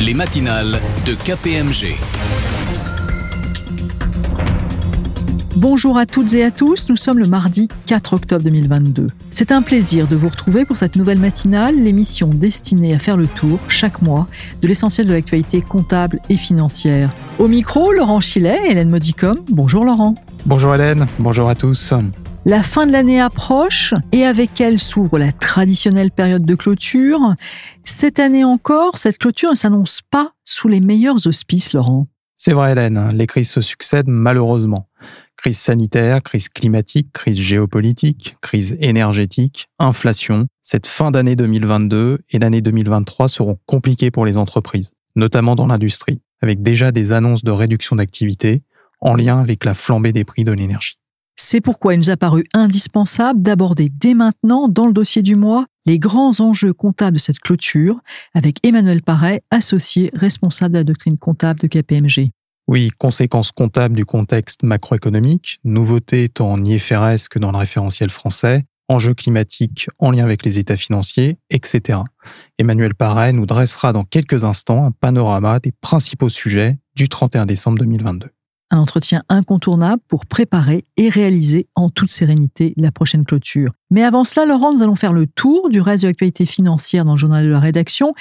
les matinales de KPMG. Bonjour à toutes et à tous, nous sommes le mardi 4 octobre 2022. C'est un plaisir de vous retrouver pour cette nouvelle matinale, l'émission destinée à faire le tour chaque mois de l'essentiel de l'actualité comptable et financière. Au micro, Laurent Chilet et Hélène Modicom. Bonjour Laurent. Bonjour Hélène, bonjour à tous. La fin de l'année approche et avec elle s'ouvre la traditionnelle période de clôture. Cette année encore, cette clôture ne s'annonce pas sous les meilleurs auspices, Laurent. C'est vrai Hélène, les crises se succèdent malheureusement. Crise sanitaire, crise climatique, crise géopolitique, crise énergétique, inflation. Cette fin d'année 2022 et l'année 2023 seront compliquées pour les entreprises, notamment dans l'industrie, avec déjà des annonces de réduction d'activité en lien avec la flambée des prix de l'énergie. C'est pourquoi il nous a paru indispensable d'aborder dès maintenant, dans le dossier du mois, les grands enjeux comptables de cette clôture avec Emmanuel Paré, associé responsable de la doctrine comptable de KPMG. Oui, conséquences comptables du contexte macroéconomique, nouveautés tant en IFRS que dans le référentiel français, enjeux climatiques en lien avec les états financiers, etc. Emmanuel Paré nous dressera dans quelques instants un panorama des principaux sujets du 31 décembre 2022 un entretien incontournable pour préparer et réaliser en toute sérénité la prochaine clôture. Mais avant cela, Laurent, nous allons faire le tour du reste de l'actualité financière dans le journal de la rédaction.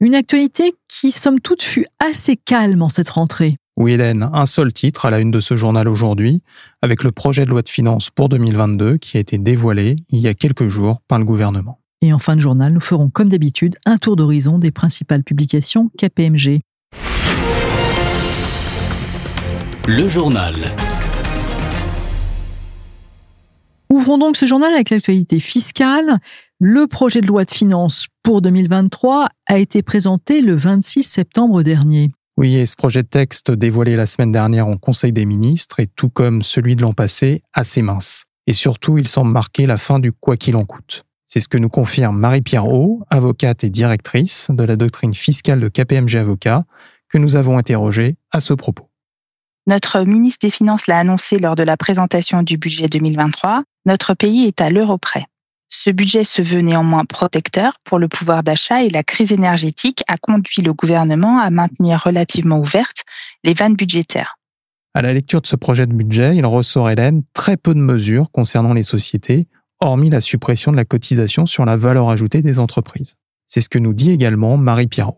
Une actualité qui, somme toute, fut assez calme en cette rentrée. Oui, Hélène, un seul titre à la une de ce journal aujourd'hui, avec le projet de loi de finances pour 2022 qui a été dévoilé il y a quelques jours par le gouvernement. Et en fin de journal, nous ferons comme d'habitude un tour d'horizon des principales publications KPMG. Le journal. Ouvrons donc ce journal avec l'actualité fiscale. Le projet de loi de finances pour 2023 a été présenté le 26 septembre dernier. Oui, et ce projet de texte dévoilé la semaine dernière en Conseil des ministres est tout comme celui de l'an passé assez mince. Et surtout, il semble marquer la fin du quoi qu'il en coûte. C'est ce que nous confirme Marie-Pierre Haut, avocate et directrice de la doctrine fiscale de KPMG Avocat, que nous avons interrogée à ce propos. Notre ministre des Finances l'a annoncé lors de la présentation du budget 2023, notre pays est à l'euro près. Ce budget se veut néanmoins protecteur pour le pouvoir d'achat et la crise énergétique a conduit le gouvernement à maintenir relativement ouvertes les vannes budgétaires. À la lecture de ce projet de budget, il ressort, Hélène, très peu de mesures concernant les sociétés, hormis la suppression de la cotisation sur la valeur ajoutée des entreprises. C'est ce que nous dit également Marie-Pierre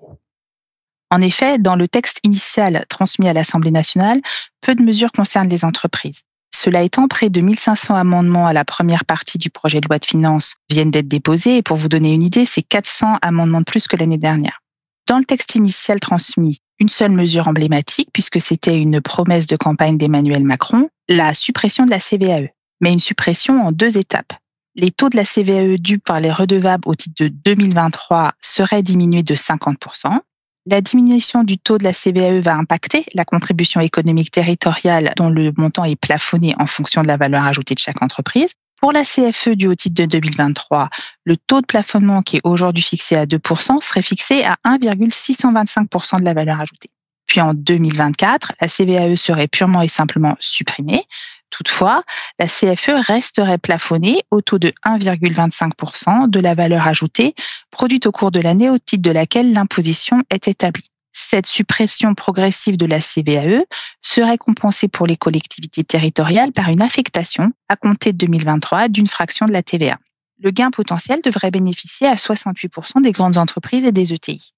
en effet, dans le texte initial transmis à l'Assemblée nationale, peu de mesures concernent les entreprises. Cela étant, près de 1500 amendements à la première partie du projet de loi de finances viennent d'être déposés et pour vous donner une idée, c'est 400 amendements de plus que l'année dernière. Dans le texte initial transmis, une seule mesure emblématique, puisque c'était une promesse de campagne d'Emmanuel Macron, la suppression de la CVAE, mais une suppression en deux étapes. Les taux de la CVAE dus par les redevables au titre de 2023 seraient diminués de 50%, la diminution du taux de la CVAE va impacter la contribution économique territoriale dont le montant est plafonné en fonction de la valeur ajoutée de chaque entreprise. Pour la CFE du haut titre de 2023, le taux de plafonnement qui est aujourd'hui fixé à 2% serait fixé à 1,625% de la valeur ajoutée. Puis en 2024, la CVAE serait purement et simplement supprimée, Toutefois, la CFE resterait plafonnée au taux de 1,25% de la valeur ajoutée produite au cours de l'année au titre de laquelle l'imposition est établie. Cette suppression progressive de la CVAE serait compensée pour les collectivités territoriales par une affectation à compter de 2023 d'une fraction de la TVA. Le gain potentiel devrait bénéficier à 68% des grandes entreprises et des ETI.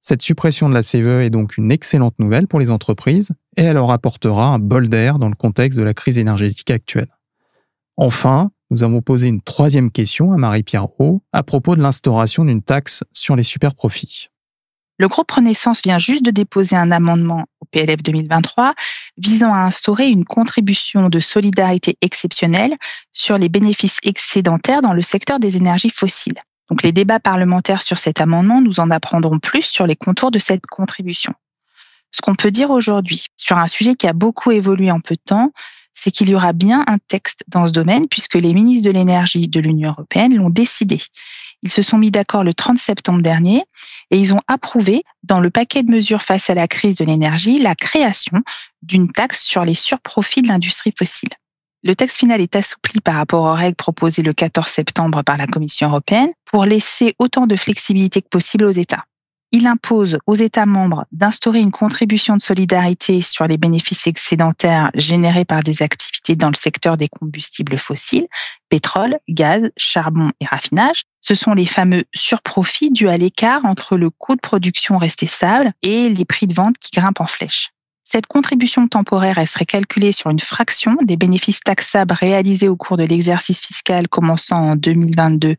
Cette suppression de la CVE est donc une excellente nouvelle pour les entreprises et elle leur apportera un bol d'air dans le contexte de la crise énergétique actuelle. Enfin, nous avons posé une troisième question à Marie-Pierre Haut à propos de l'instauration d'une taxe sur les superprofits. Le groupe Renaissance vient juste de déposer un amendement au PLF 2023 visant à instaurer une contribution de solidarité exceptionnelle sur les bénéfices excédentaires dans le secteur des énergies fossiles. Donc les débats parlementaires sur cet amendement nous en apprendront plus sur les contours de cette contribution. Ce qu'on peut dire aujourd'hui sur un sujet qui a beaucoup évolué en peu de temps, c'est qu'il y aura bien un texte dans ce domaine puisque les ministres de l'énergie de l'Union européenne l'ont décidé. Ils se sont mis d'accord le 30 septembre dernier et ils ont approuvé dans le paquet de mesures face à la crise de l'énergie la création d'une taxe sur les surprofits de l'industrie fossile. Le texte final est assoupli par rapport aux règles proposées le 14 septembre par la Commission européenne pour laisser autant de flexibilité que possible aux États. Il impose aux États membres d'instaurer une contribution de solidarité sur les bénéfices excédentaires générés par des activités dans le secteur des combustibles fossiles, pétrole, gaz, charbon et raffinage. Ce sont les fameux surprofits dus à l'écart entre le coût de production resté stable et les prix de vente qui grimpent en flèche. Cette contribution temporaire, serait calculée sur une fraction des bénéfices taxables réalisés au cours de l'exercice fiscal commençant en 2022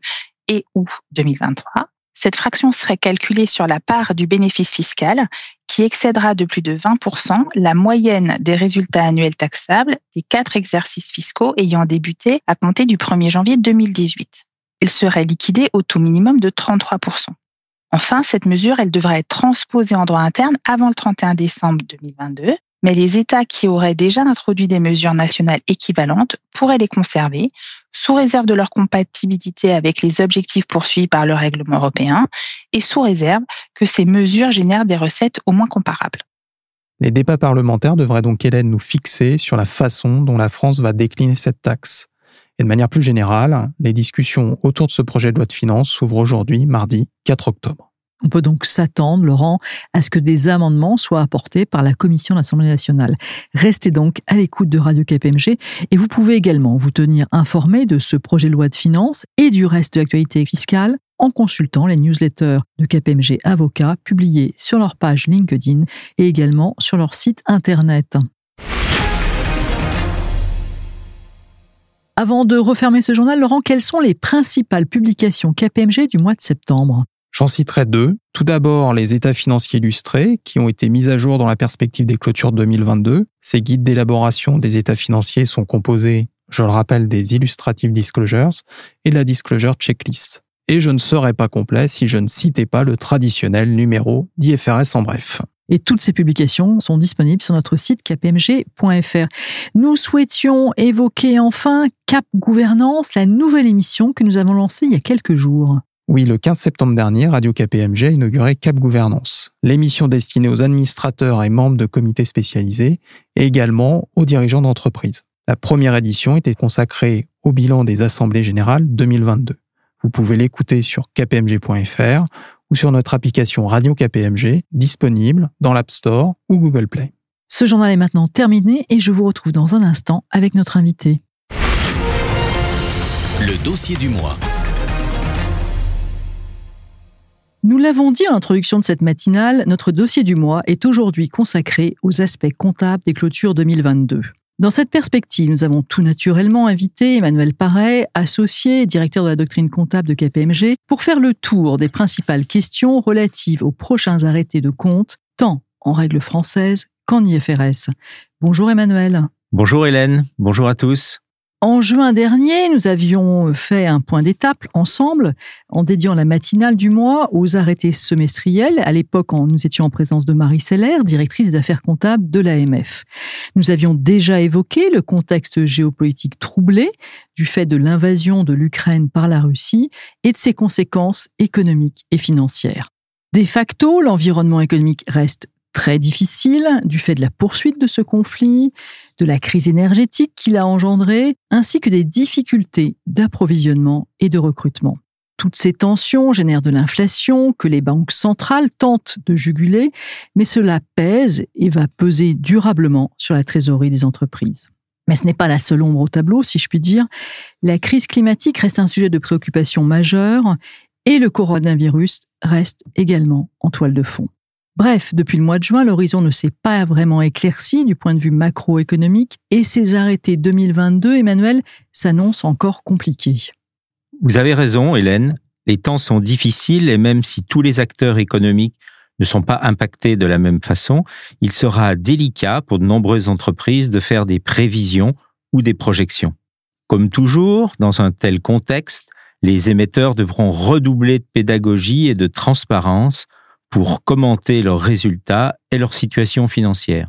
et ou 2023. Cette fraction serait calculée sur la part du bénéfice fiscal qui excédera de plus de 20% la moyenne des résultats annuels taxables des quatre exercices fiscaux ayant débuté à compter du 1er janvier 2018. Il serait liquidé au taux minimum de 33%. Enfin, cette mesure, elle devrait être transposée en droit interne avant le 31 décembre 2022, mais les États qui auraient déjà introduit des mesures nationales équivalentes pourraient les conserver, sous réserve de leur compatibilité avec les objectifs poursuivis par le règlement européen et sous réserve que ces mesures génèrent des recettes au moins comparables. Les débats parlementaires devraient donc, Hélène, nous fixer sur la façon dont la France va décliner cette taxe. Et de manière plus générale, les discussions autour de ce projet de loi de finances s'ouvrent aujourd'hui, mardi 4 octobre. On peut donc s'attendre, Laurent, à ce que des amendements soient apportés par la Commission de l'Assemblée nationale. Restez donc à l'écoute de Radio KPMG et vous pouvez également vous tenir informé de ce projet de loi de finances et du reste de l'actualité fiscale en consultant les newsletters de KPMG Avocats publiés sur leur page LinkedIn et également sur leur site internet. Avant de refermer ce journal, Laurent, quelles sont les principales publications KPMG du mois de septembre? J'en citerai deux. Tout d'abord, les états financiers illustrés, qui ont été mis à jour dans la perspective des clôtures 2022. Ces guides d'élaboration des états financiers sont composés, je le rappelle, des illustrative disclosures et de la disclosure checklist. Et je ne serais pas complet si je ne citais pas le traditionnel numéro d'IFRS en bref. Et toutes ces publications sont disponibles sur notre site kpmg.fr. Nous souhaitions évoquer enfin Cap Gouvernance, la nouvelle émission que nous avons lancée il y a quelques jours. Oui, le 15 septembre dernier, Radio KPMG a inauguré Cap Gouvernance, l'émission destinée aux administrateurs et membres de comités spécialisés et également aux dirigeants d'entreprises. La première édition était consacrée au bilan des assemblées générales 2022. Vous pouvez l'écouter sur kpmg.fr ou sur notre application Radio KPMG disponible dans l'App Store ou Google Play. Ce journal est maintenant terminé et je vous retrouve dans un instant avec notre invité. Le dossier du mois. Nous l'avons dit en introduction de cette matinale, notre dossier du mois est aujourd'hui consacré aux aspects comptables des clôtures 2022. Dans cette perspective, nous avons tout naturellement invité Emmanuel Paré, associé et directeur de la doctrine comptable de KPMG, pour faire le tour des principales questions relatives aux prochains arrêtés de compte, tant en règle française qu'en IFRS. Bonjour Emmanuel. Bonjour Hélène, bonjour à tous. En juin dernier, nous avions fait un point d'étape ensemble en dédiant la matinale du mois aux arrêtés semestriels. À l'époque, nous étions en présence de Marie Seller, directrice des affaires comptables de l'AMF. Nous avions déjà évoqué le contexte géopolitique troublé du fait de l'invasion de l'Ukraine par la Russie et de ses conséquences économiques et financières. De facto, l'environnement économique reste très difficile du fait de la poursuite de ce conflit, de la crise énergétique qu'il a engendrée, ainsi que des difficultés d'approvisionnement et de recrutement. Toutes ces tensions génèrent de l'inflation que les banques centrales tentent de juguler, mais cela pèse et va peser durablement sur la trésorerie des entreprises. Mais ce n'est pas la seule ombre au tableau, si je puis dire. La crise climatique reste un sujet de préoccupation majeur et le coronavirus reste également en toile de fond. Bref, depuis le mois de juin, l'horizon ne s'est pas vraiment éclairci du point de vue macroéconomique et ces arrêtés 2022, Emmanuel, s'annoncent encore compliqués. Vous avez raison, Hélène. Les temps sont difficiles et même si tous les acteurs économiques ne sont pas impactés de la même façon, il sera délicat pour de nombreuses entreprises de faire des prévisions ou des projections. Comme toujours, dans un tel contexte, les émetteurs devront redoubler de pédagogie et de transparence pour commenter leurs résultats et leur situation financière.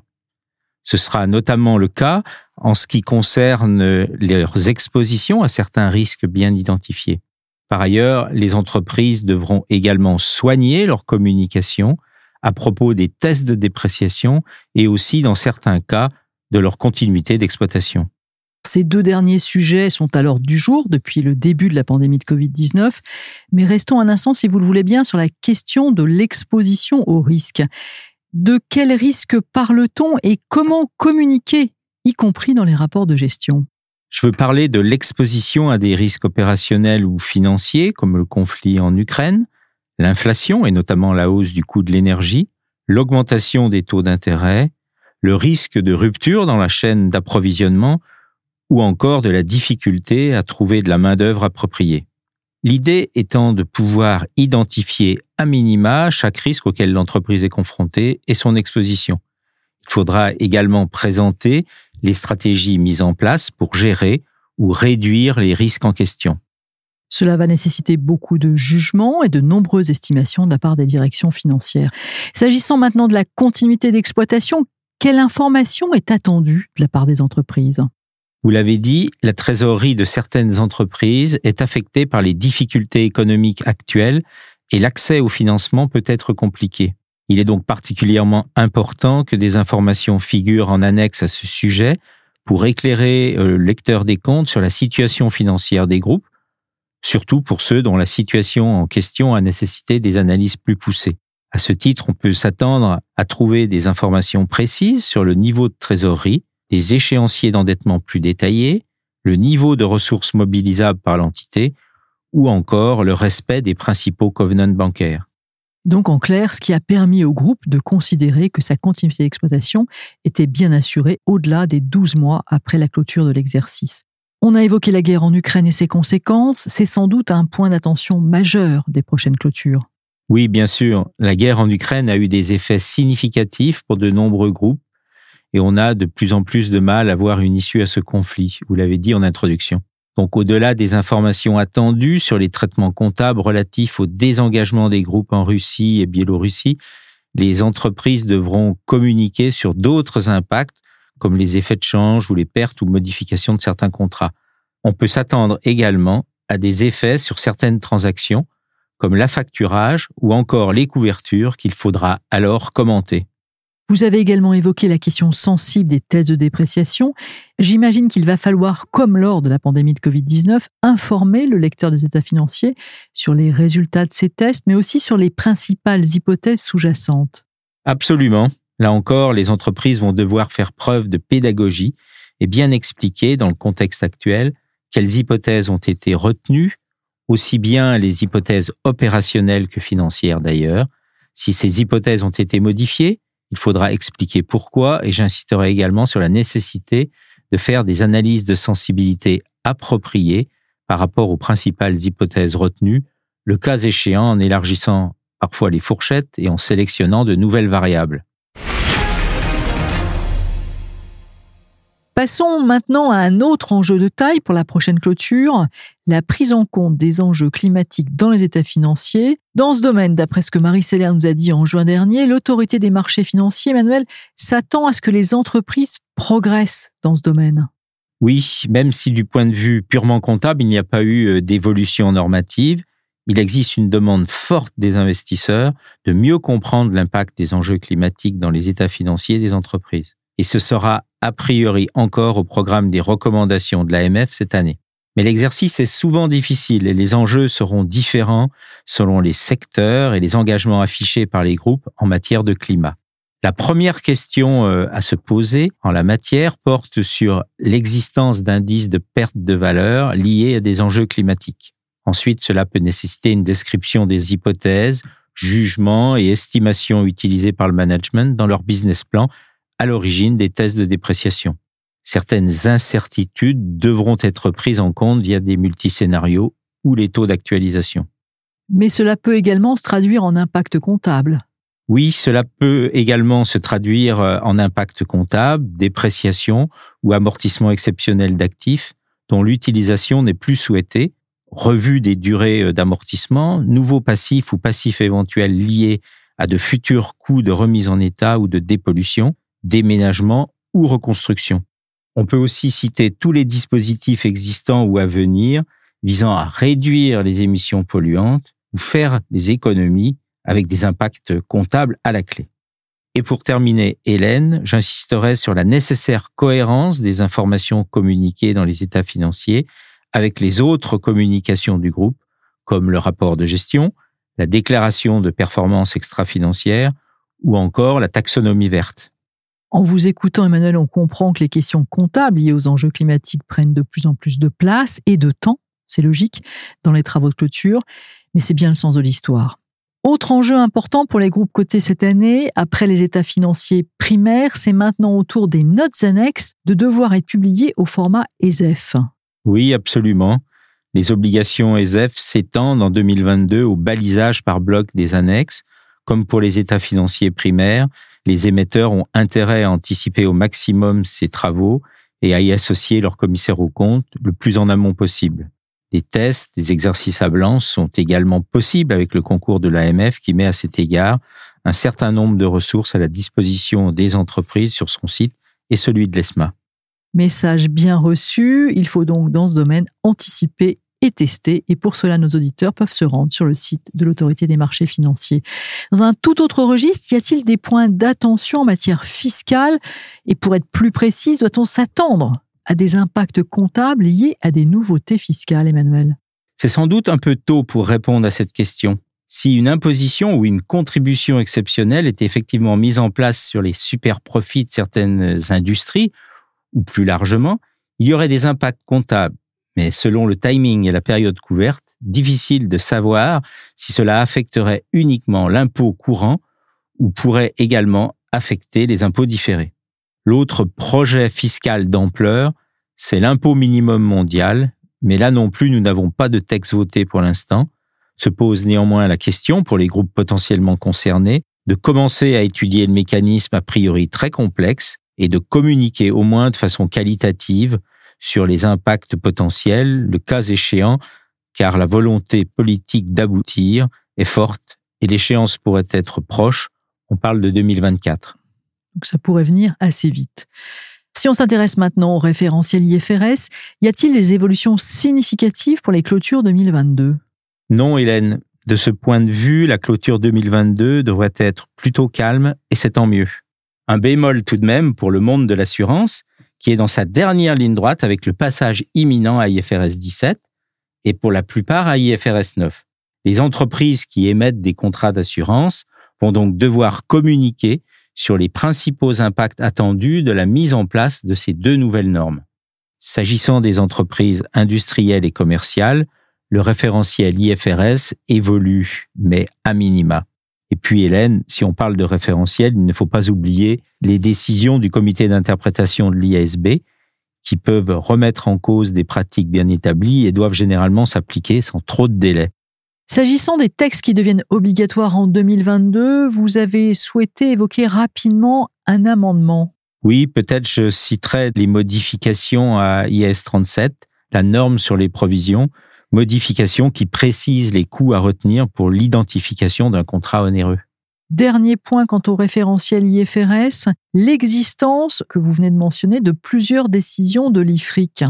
Ce sera notamment le cas en ce qui concerne leurs expositions à certains risques bien identifiés. Par ailleurs, les entreprises devront également soigner leur communication à propos des tests de dépréciation et aussi, dans certains cas, de leur continuité d'exploitation. Ces deux derniers sujets sont à l'ordre du jour depuis le début de la pandémie de Covid-19, mais restons un instant, si vous le voulez bien, sur la question de l'exposition au risque. De quel risque parle-t-on et comment communiquer, y compris dans les rapports de gestion? Je veux parler de l'exposition à des risques opérationnels ou financiers, comme le conflit en Ukraine, l'inflation et notamment la hausse du coût de l'énergie, l'augmentation des taux d'intérêt, le risque de rupture dans la chaîne d'approvisionnement ou encore de la difficulté à trouver de la main-d'œuvre appropriée. L'idée étant de pouvoir identifier à minima chaque risque auquel l'entreprise est confrontée et son exposition. Il faudra également présenter les stratégies mises en place pour gérer ou réduire les risques en question. Cela va nécessiter beaucoup de jugements et de nombreuses estimations de la part des directions financières. S'agissant maintenant de la continuité d'exploitation, quelle information est attendue de la part des entreprises? Vous l'avez dit, la trésorerie de certaines entreprises est affectée par les difficultés économiques actuelles et l'accès au financement peut être compliqué. Il est donc particulièrement important que des informations figurent en annexe à ce sujet pour éclairer euh, le lecteur des comptes sur la situation financière des groupes, surtout pour ceux dont la situation en question a nécessité des analyses plus poussées. À ce titre, on peut s'attendre à trouver des informations précises sur le niveau de trésorerie, des échéanciers d'endettement plus détaillés, le niveau de ressources mobilisables par l'entité ou encore le respect des principaux covenants bancaires. Donc en clair, ce qui a permis au groupe de considérer que sa continuité d'exploitation était bien assurée au-delà des 12 mois après la clôture de l'exercice. On a évoqué la guerre en Ukraine et ses conséquences, c'est sans doute un point d'attention majeur des prochaines clôtures. Oui, bien sûr, la guerre en Ukraine a eu des effets significatifs pour de nombreux groupes et on a de plus en plus de mal à voir une issue à ce conflit, vous l'avez dit en introduction. Donc au-delà des informations attendues sur les traitements comptables relatifs au désengagement des groupes en Russie et Biélorussie, les entreprises devront communiquer sur d'autres impacts comme les effets de change ou les pertes ou modifications de certains contrats. On peut s'attendre également à des effets sur certaines transactions comme l'affacturage ou encore les couvertures qu'il faudra alors commenter. Vous avez également évoqué la question sensible des tests de dépréciation. J'imagine qu'il va falloir, comme lors de la pandémie de Covid-19, informer le lecteur des états financiers sur les résultats de ces tests, mais aussi sur les principales hypothèses sous-jacentes. Absolument. Là encore, les entreprises vont devoir faire preuve de pédagogie et bien expliquer, dans le contexte actuel, quelles hypothèses ont été retenues, aussi bien les hypothèses opérationnelles que financières d'ailleurs, si ces hypothèses ont été modifiées, il faudra expliquer pourquoi et j'insisterai également sur la nécessité de faire des analyses de sensibilité appropriées par rapport aux principales hypothèses retenues, le cas échéant en élargissant parfois les fourchettes et en sélectionnant de nouvelles variables. Passons maintenant à un autre enjeu de taille pour la prochaine clôture, la prise en compte des enjeux climatiques dans les états financiers. Dans ce domaine, d'après ce que Marie Seller nous a dit en juin dernier, l'autorité des marchés financiers, Emmanuel, s'attend à ce que les entreprises progressent dans ce domaine. Oui, même si du point de vue purement comptable, il n'y a pas eu euh, d'évolution normative, il existe une demande forte des investisseurs de mieux comprendre l'impact des enjeux climatiques dans les états financiers des entreprises. Et ce sera a priori encore au programme des recommandations de l'AMF cette année. Mais l'exercice est souvent difficile et les enjeux seront différents selon les secteurs et les engagements affichés par les groupes en matière de climat. La première question euh, à se poser en la matière porte sur l'existence d'indices de perte de valeur liés à des enjeux climatiques. Ensuite, cela peut nécessiter une description des hypothèses, jugements et estimations utilisés par le management dans leur business plan à l'origine des tests de dépréciation. Certaines incertitudes devront être prises en compte via des multiscénarios ou les taux d'actualisation. Mais cela peut également se traduire en impact comptable. Oui, cela peut également se traduire euh, en impact comptable, dépréciation ou amortissement exceptionnel d'actifs dont l'utilisation n'est plus souhaitée, revue des durées euh, d'amortissement, nouveaux passifs ou passifs éventuels liés à de futurs coûts de remise en état ou de dépollution, déménagement ou reconstruction. On peut aussi citer tous les dispositifs existants ou à venir visant à réduire les émissions polluantes ou faire des économies avec des impacts comptables à la clé. Et pour terminer, Hélène, j'insisterai sur la nécessaire cohérence des informations communiquées dans les états financiers avec les autres communications du groupe, comme le rapport de gestion, la déclaration de performance extra-financière ou encore la taxonomie verte. En vous écoutant, Emmanuel, on comprend que les questions comptables liées aux enjeux climatiques prennent de plus en plus de place et de temps, c'est logique, dans les travaux de clôture, mais c'est bien le sens de l'histoire. Autre enjeu important pour les groupes cotés cette année, après les états financiers primaires, c'est maintenant au tour des notes annexes de devoir être publiées au format ESEF. Oui, absolument. Les obligations ESEF s'étendent en 2022 au balisage par bloc des annexes. Comme pour les états financiers primaires, les émetteurs ont intérêt à anticiper au maximum ces travaux et à y associer leur commissaire au compte le plus en amont possible. Des tests, des exercices à blanc sont également possibles avec le concours de l'AMF qui met à cet égard un certain nombre de ressources à la disposition des entreprises sur son site et celui de l'ESMA. Message bien reçu, il faut donc dans ce domaine anticiper et. Et pour cela, nos auditeurs peuvent se rendre sur le site de l'autorité des marchés financiers. Dans un tout autre registre, y a-t-il des points d'attention en matière fiscale? Et pour être plus précis, doit-on s'attendre à des impacts comptables liés à des nouveautés fiscales, Emmanuel? C'est sans doute un peu tôt pour répondre à cette question. Si une imposition ou une contribution exceptionnelle est effectivement mise en place sur les super profits de certaines industries, ou plus largement, il y aurait des impacts comptables. Mais selon le timing et la période couverte, difficile de savoir si cela affecterait uniquement l'impôt courant ou pourrait également affecter les impôts différés. L'autre projet fiscal d'ampleur, c'est l'impôt minimum mondial, mais là non plus nous n'avons pas de texte voté pour l'instant. Se pose néanmoins la question pour les groupes potentiellement concernés de commencer à étudier le mécanisme a priori très complexe et de communiquer au moins de façon qualitative sur les impacts potentiels, le cas échéant, car la volonté politique d'aboutir est forte et l'échéance pourrait être proche. On parle de 2024. Donc ça pourrait venir assez vite. Si on s'intéresse maintenant au référentiel IFRS, y a-t-il des évolutions significatives pour les clôtures 2022 Non, Hélène. De ce point de vue, la clôture 2022 devrait être plutôt calme et c'est tant mieux. Un bémol tout de même pour le monde de l'assurance, qui est dans sa dernière ligne droite avec le passage imminent à IFRS 17 et pour la plupart à IFRS 9. Les entreprises qui émettent des contrats d'assurance vont donc devoir communiquer sur les principaux impacts attendus de la mise en place de ces deux nouvelles normes. S'agissant des entreprises industrielles et commerciales, le référentiel IFRS évolue, mais à minima. Et puis Hélène, si on parle de référentiel, il ne faut pas oublier les décisions du comité d'interprétation de l'IASB qui peuvent remettre en cause des pratiques bien établies et doivent généralement s'appliquer sans trop de délai. S'agissant des textes qui deviennent obligatoires en 2022, vous avez souhaité évoquer rapidement un amendement. Oui, peut-être je citerai les modifications à IS 37, la norme sur les provisions, modification qui précise les coûts à retenir pour l'identification d'un contrat onéreux. Dernier point quant au référentiel IFRS, l'existence, que vous venez de mentionner, de plusieurs décisions de l'IFRIC.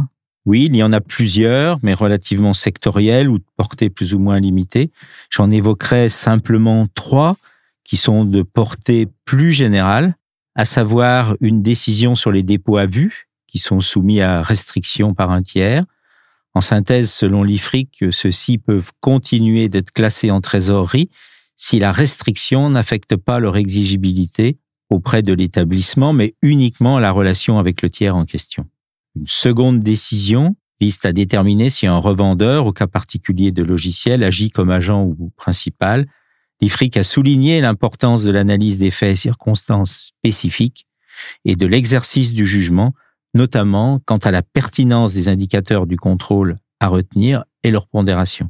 Oui, il y en a plusieurs, mais relativement sectorielles ou de portée plus ou moins limitée. J'en évoquerai simplement trois qui sont de portée plus générale, à savoir une décision sur les dépôts à vue, qui sont soumis à restriction par un tiers, en synthèse, selon l'IFRIC, ceux-ci peuvent continuer d'être classés en trésorerie si la restriction n'affecte pas leur exigibilité auprès de l'établissement, mais uniquement la relation avec le tiers en question. Une seconde décision vise à déterminer si un revendeur, au cas particulier de logiciel, agit comme agent ou principal. L'IFRIC a souligné l'importance de l'analyse des faits et circonstances spécifiques et de l'exercice du jugement notamment quant à la pertinence des indicateurs du contrôle à retenir et leur pondération.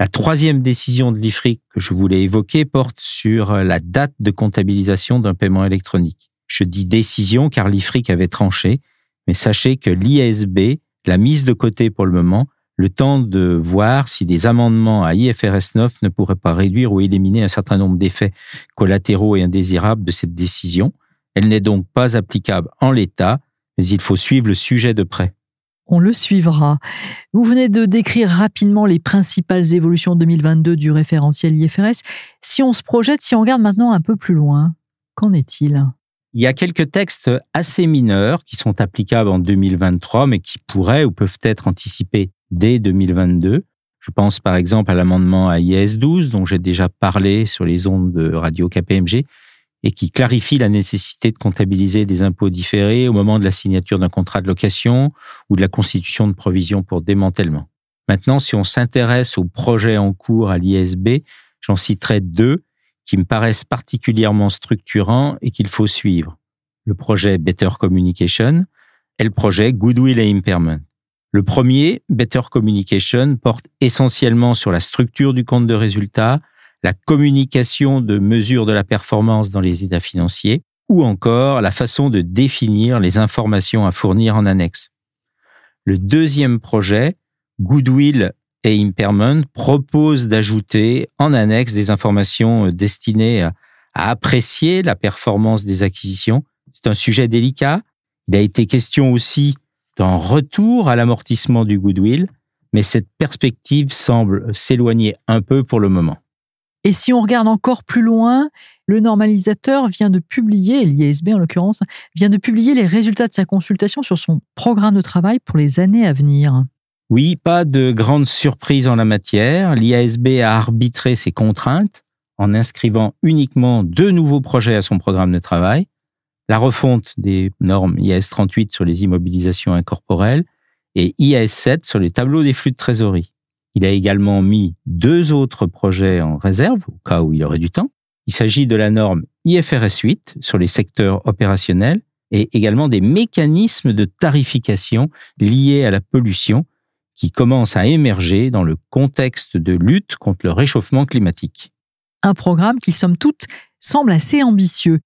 La troisième décision de l'IFRIC que je voulais évoquer porte sur la date de comptabilisation d'un paiement électronique. Je dis décision car l'IFRIC avait tranché, mais sachez que l'ISB l'a mise de côté pour le moment, le temps de voir si des amendements à IFRS 9 ne pourraient pas réduire ou éliminer un certain nombre d'effets collatéraux et indésirables de cette décision. Elle n'est donc pas applicable en l'état, mais il faut suivre le sujet de près. On le suivra. Vous venez de décrire rapidement les principales évolutions 2022 du référentiel IFRS. Si on se projette, si on regarde maintenant un peu plus loin, Qu'en est-il? Il y a quelques textes assez mineurs qui sont applicables en 2023, mais qui pourraient ou peuvent être anticipés dès 2022. Je pense par exemple à l'amendement à IS 12 dont j'ai déjà parlé sur les ondes de radio KPMG et qui clarifie la nécessité de comptabiliser des impôts différés au moment de la signature d'un contrat de location ou de la constitution de provisions pour démantèlement. Maintenant, si on s'intéresse aux projets en cours à l'ISB, j'en citerai deux qui me paraissent particulièrement structurants et qu'il faut suivre. Le projet Better Communication et le projet Goodwill et Impairment. Le premier, Better Communication, porte essentiellement sur la structure du compte de résultat, la communication de mesures de la performance dans les états financiers, ou encore la façon de définir les informations à fournir en annexe. Le deuxième projet, Goodwill et Impairment, propose d'ajouter en annexe des informations destinées à, apprécier la performance des acquisitions. C'est un sujet délicat. Il a été question aussi d'un retour à l'amortissement du goodwill, mais cette perspective semble s'éloigner un peu pour le moment. Et si on regarde encore plus loin, le normalisateur vient de publier, l'ISB en l'occurrence, vient de publier les résultats de sa consultation sur son programme de travail pour les années à venir. Oui, pas de grande surprise en la matière. L'IASB a arbitré ses contraintes en inscrivant uniquement deux nouveaux projets à son programme de travail. La refonte des normes IAS 38 sur les immobilisations incorporelles et IAS 7 sur les tableaux des flux de trésorerie. Il a également mis deux autres projets en réserve, au cas où il aurait du temps. Il s'agit de la norme IFRS 8 sur les secteurs opérationnels et également des mécanismes de tarification liés à la pollution qui commencent à émerger dans le contexte de lutte contre le réchauffement climatique. Un programme qui, somme toute, semble assez ambitieux.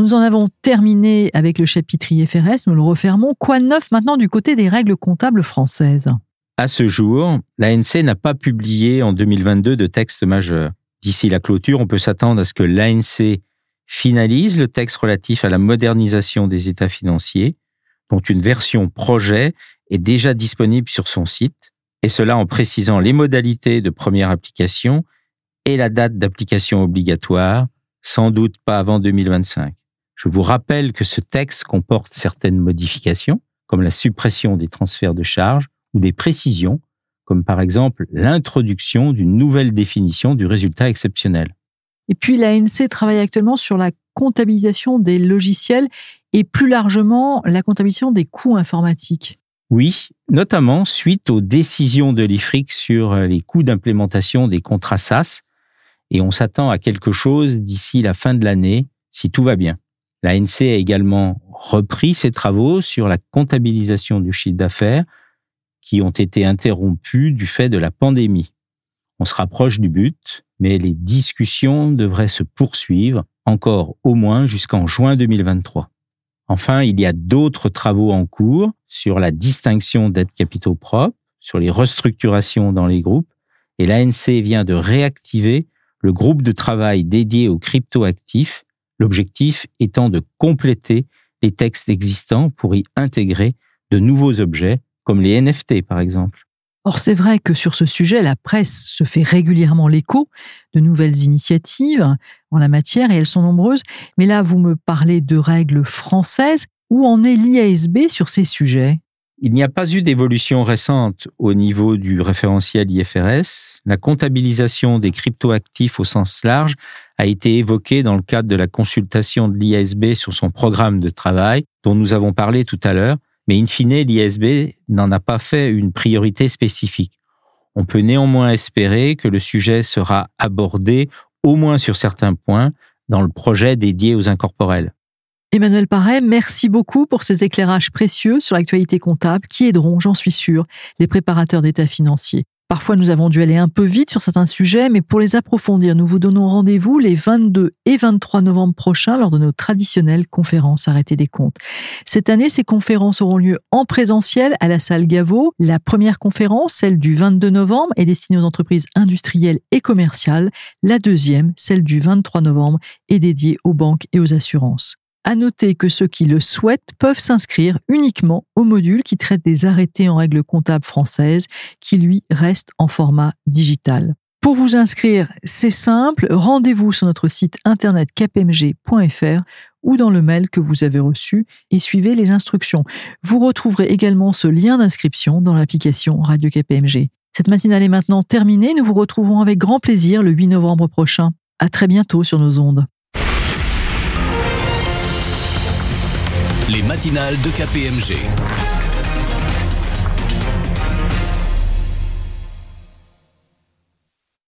Nous en avons terminé avec le chapitre IFRS, nous le refermons. Quoi de neuf maintenant du côté des règles comptables françaises? À ce jour, l'ANC n'a pas publié en 2022 de texte majeur. D'ici la clôture, on peut s'attendre à ce que l'ANC finalise le texte relatif à la modernisation des états financiers, dont une version projet est déjà disponible sur son site, et cela en précisant les modalités de première application et la date d'application obligatoire, sans doute pas avant 2025. Je vous rappelle que ce texte comporte certaines modifications, comme la suppression des transferts de charges ou des précisions, comme par exemple l'introduction d'une nouvelle définition du résultat exceptionnel. Et puis l'ANC travaille actuellement sur la comptabilisation des logiciels et plus largement la comptabilisation des coûts informatiques. Oui, notamment suite aux décisions de l'IFRIC sur les coûts d'implémentation des contrats SAS, et on s'attend à quelque chose d'ici la fin de l'année, si tout va bien. L'ANC a également repris ses travaux sur la comptabilisation du chiffre d'affaires qui ont été interrompus du fait de la pandémie. On se rapproche du but, mais les discussions devraient se poursuivre encore au moins jusqu'en juin 2023. Enfin, il y a d'autres travaux en cours sur la distinction d'aides capitaux propres, sur les restructurations dans les groupes, et l'ANC vient de réactiver le groupe de travail dédié aux cryptoactifs l'objectif étant de compléter les textes existants pour y intégrer de nouveaux objets, comme les NFT par exemple. Or, c'est vrai que sur ce sujet, la presse se fait régulièrement l'écho de nouvelles initiatives en la matière, et elles sont nombreuses. Mais là, vous me parlez de règles françaises. Où en est l'IASB sur ces sujets? Il n'y a pas eu d'évolution récente au niveau du référentiel IFRS. La comptabilisation des cryptoactifs au sens large a été évoquée dans le cadre de la consultation de l'IASB sur son programme de travail, dont nous avons parlé tout à l'heure, mais in fine, l'IASB n'en a pas fait une priorité spécifique. On peut néanmoins espérer que le sujet sera abordé, au moins sur certains points, dans le projet dédié aux incorporels. Emmanuel Paré, merci beaucoup pour ces éclairages précieux sur l'actualité comptable qui aideront, j'en suis sûr, les préparateurs d'état financiers. Parfois, nous avons dû aller un peu vite sur certains sujets, mais pour les approfondir, nous vous donnons rendez-vous les 22 et 23 novembre prochains lors de nos traditionnelles conférences arrêtées des comptes. Cette année, ces conférences auront lieu en présentiel à la salle Gaveau. La première conférence, celle du 22 novembre, est destinée aux entreprises industrielles et commerciales. La deuxième, celle du 23 novembre, est dédiée aux banques et aux assurances. À noter que ceux qui le souhaitent peuvent s'inscrire uniquement au module qui traite des arrêtés en règle comptable française, qui lui reste en format digital. Pour vous inscrire, c'est simple, rendez-vous sur notre site internet kpmg.fr ou dans le mail que vous avez reçu et suivez les instructions. Vous retrouverez également ce lien d'inscription dans l'application Radio KPMG. Cette matinale est maintenant terminée. Nous vous retrouvons avec grand plaisir le 8 novembre prochain. À très bientôt sur nos ondes. Les matinales de KPMG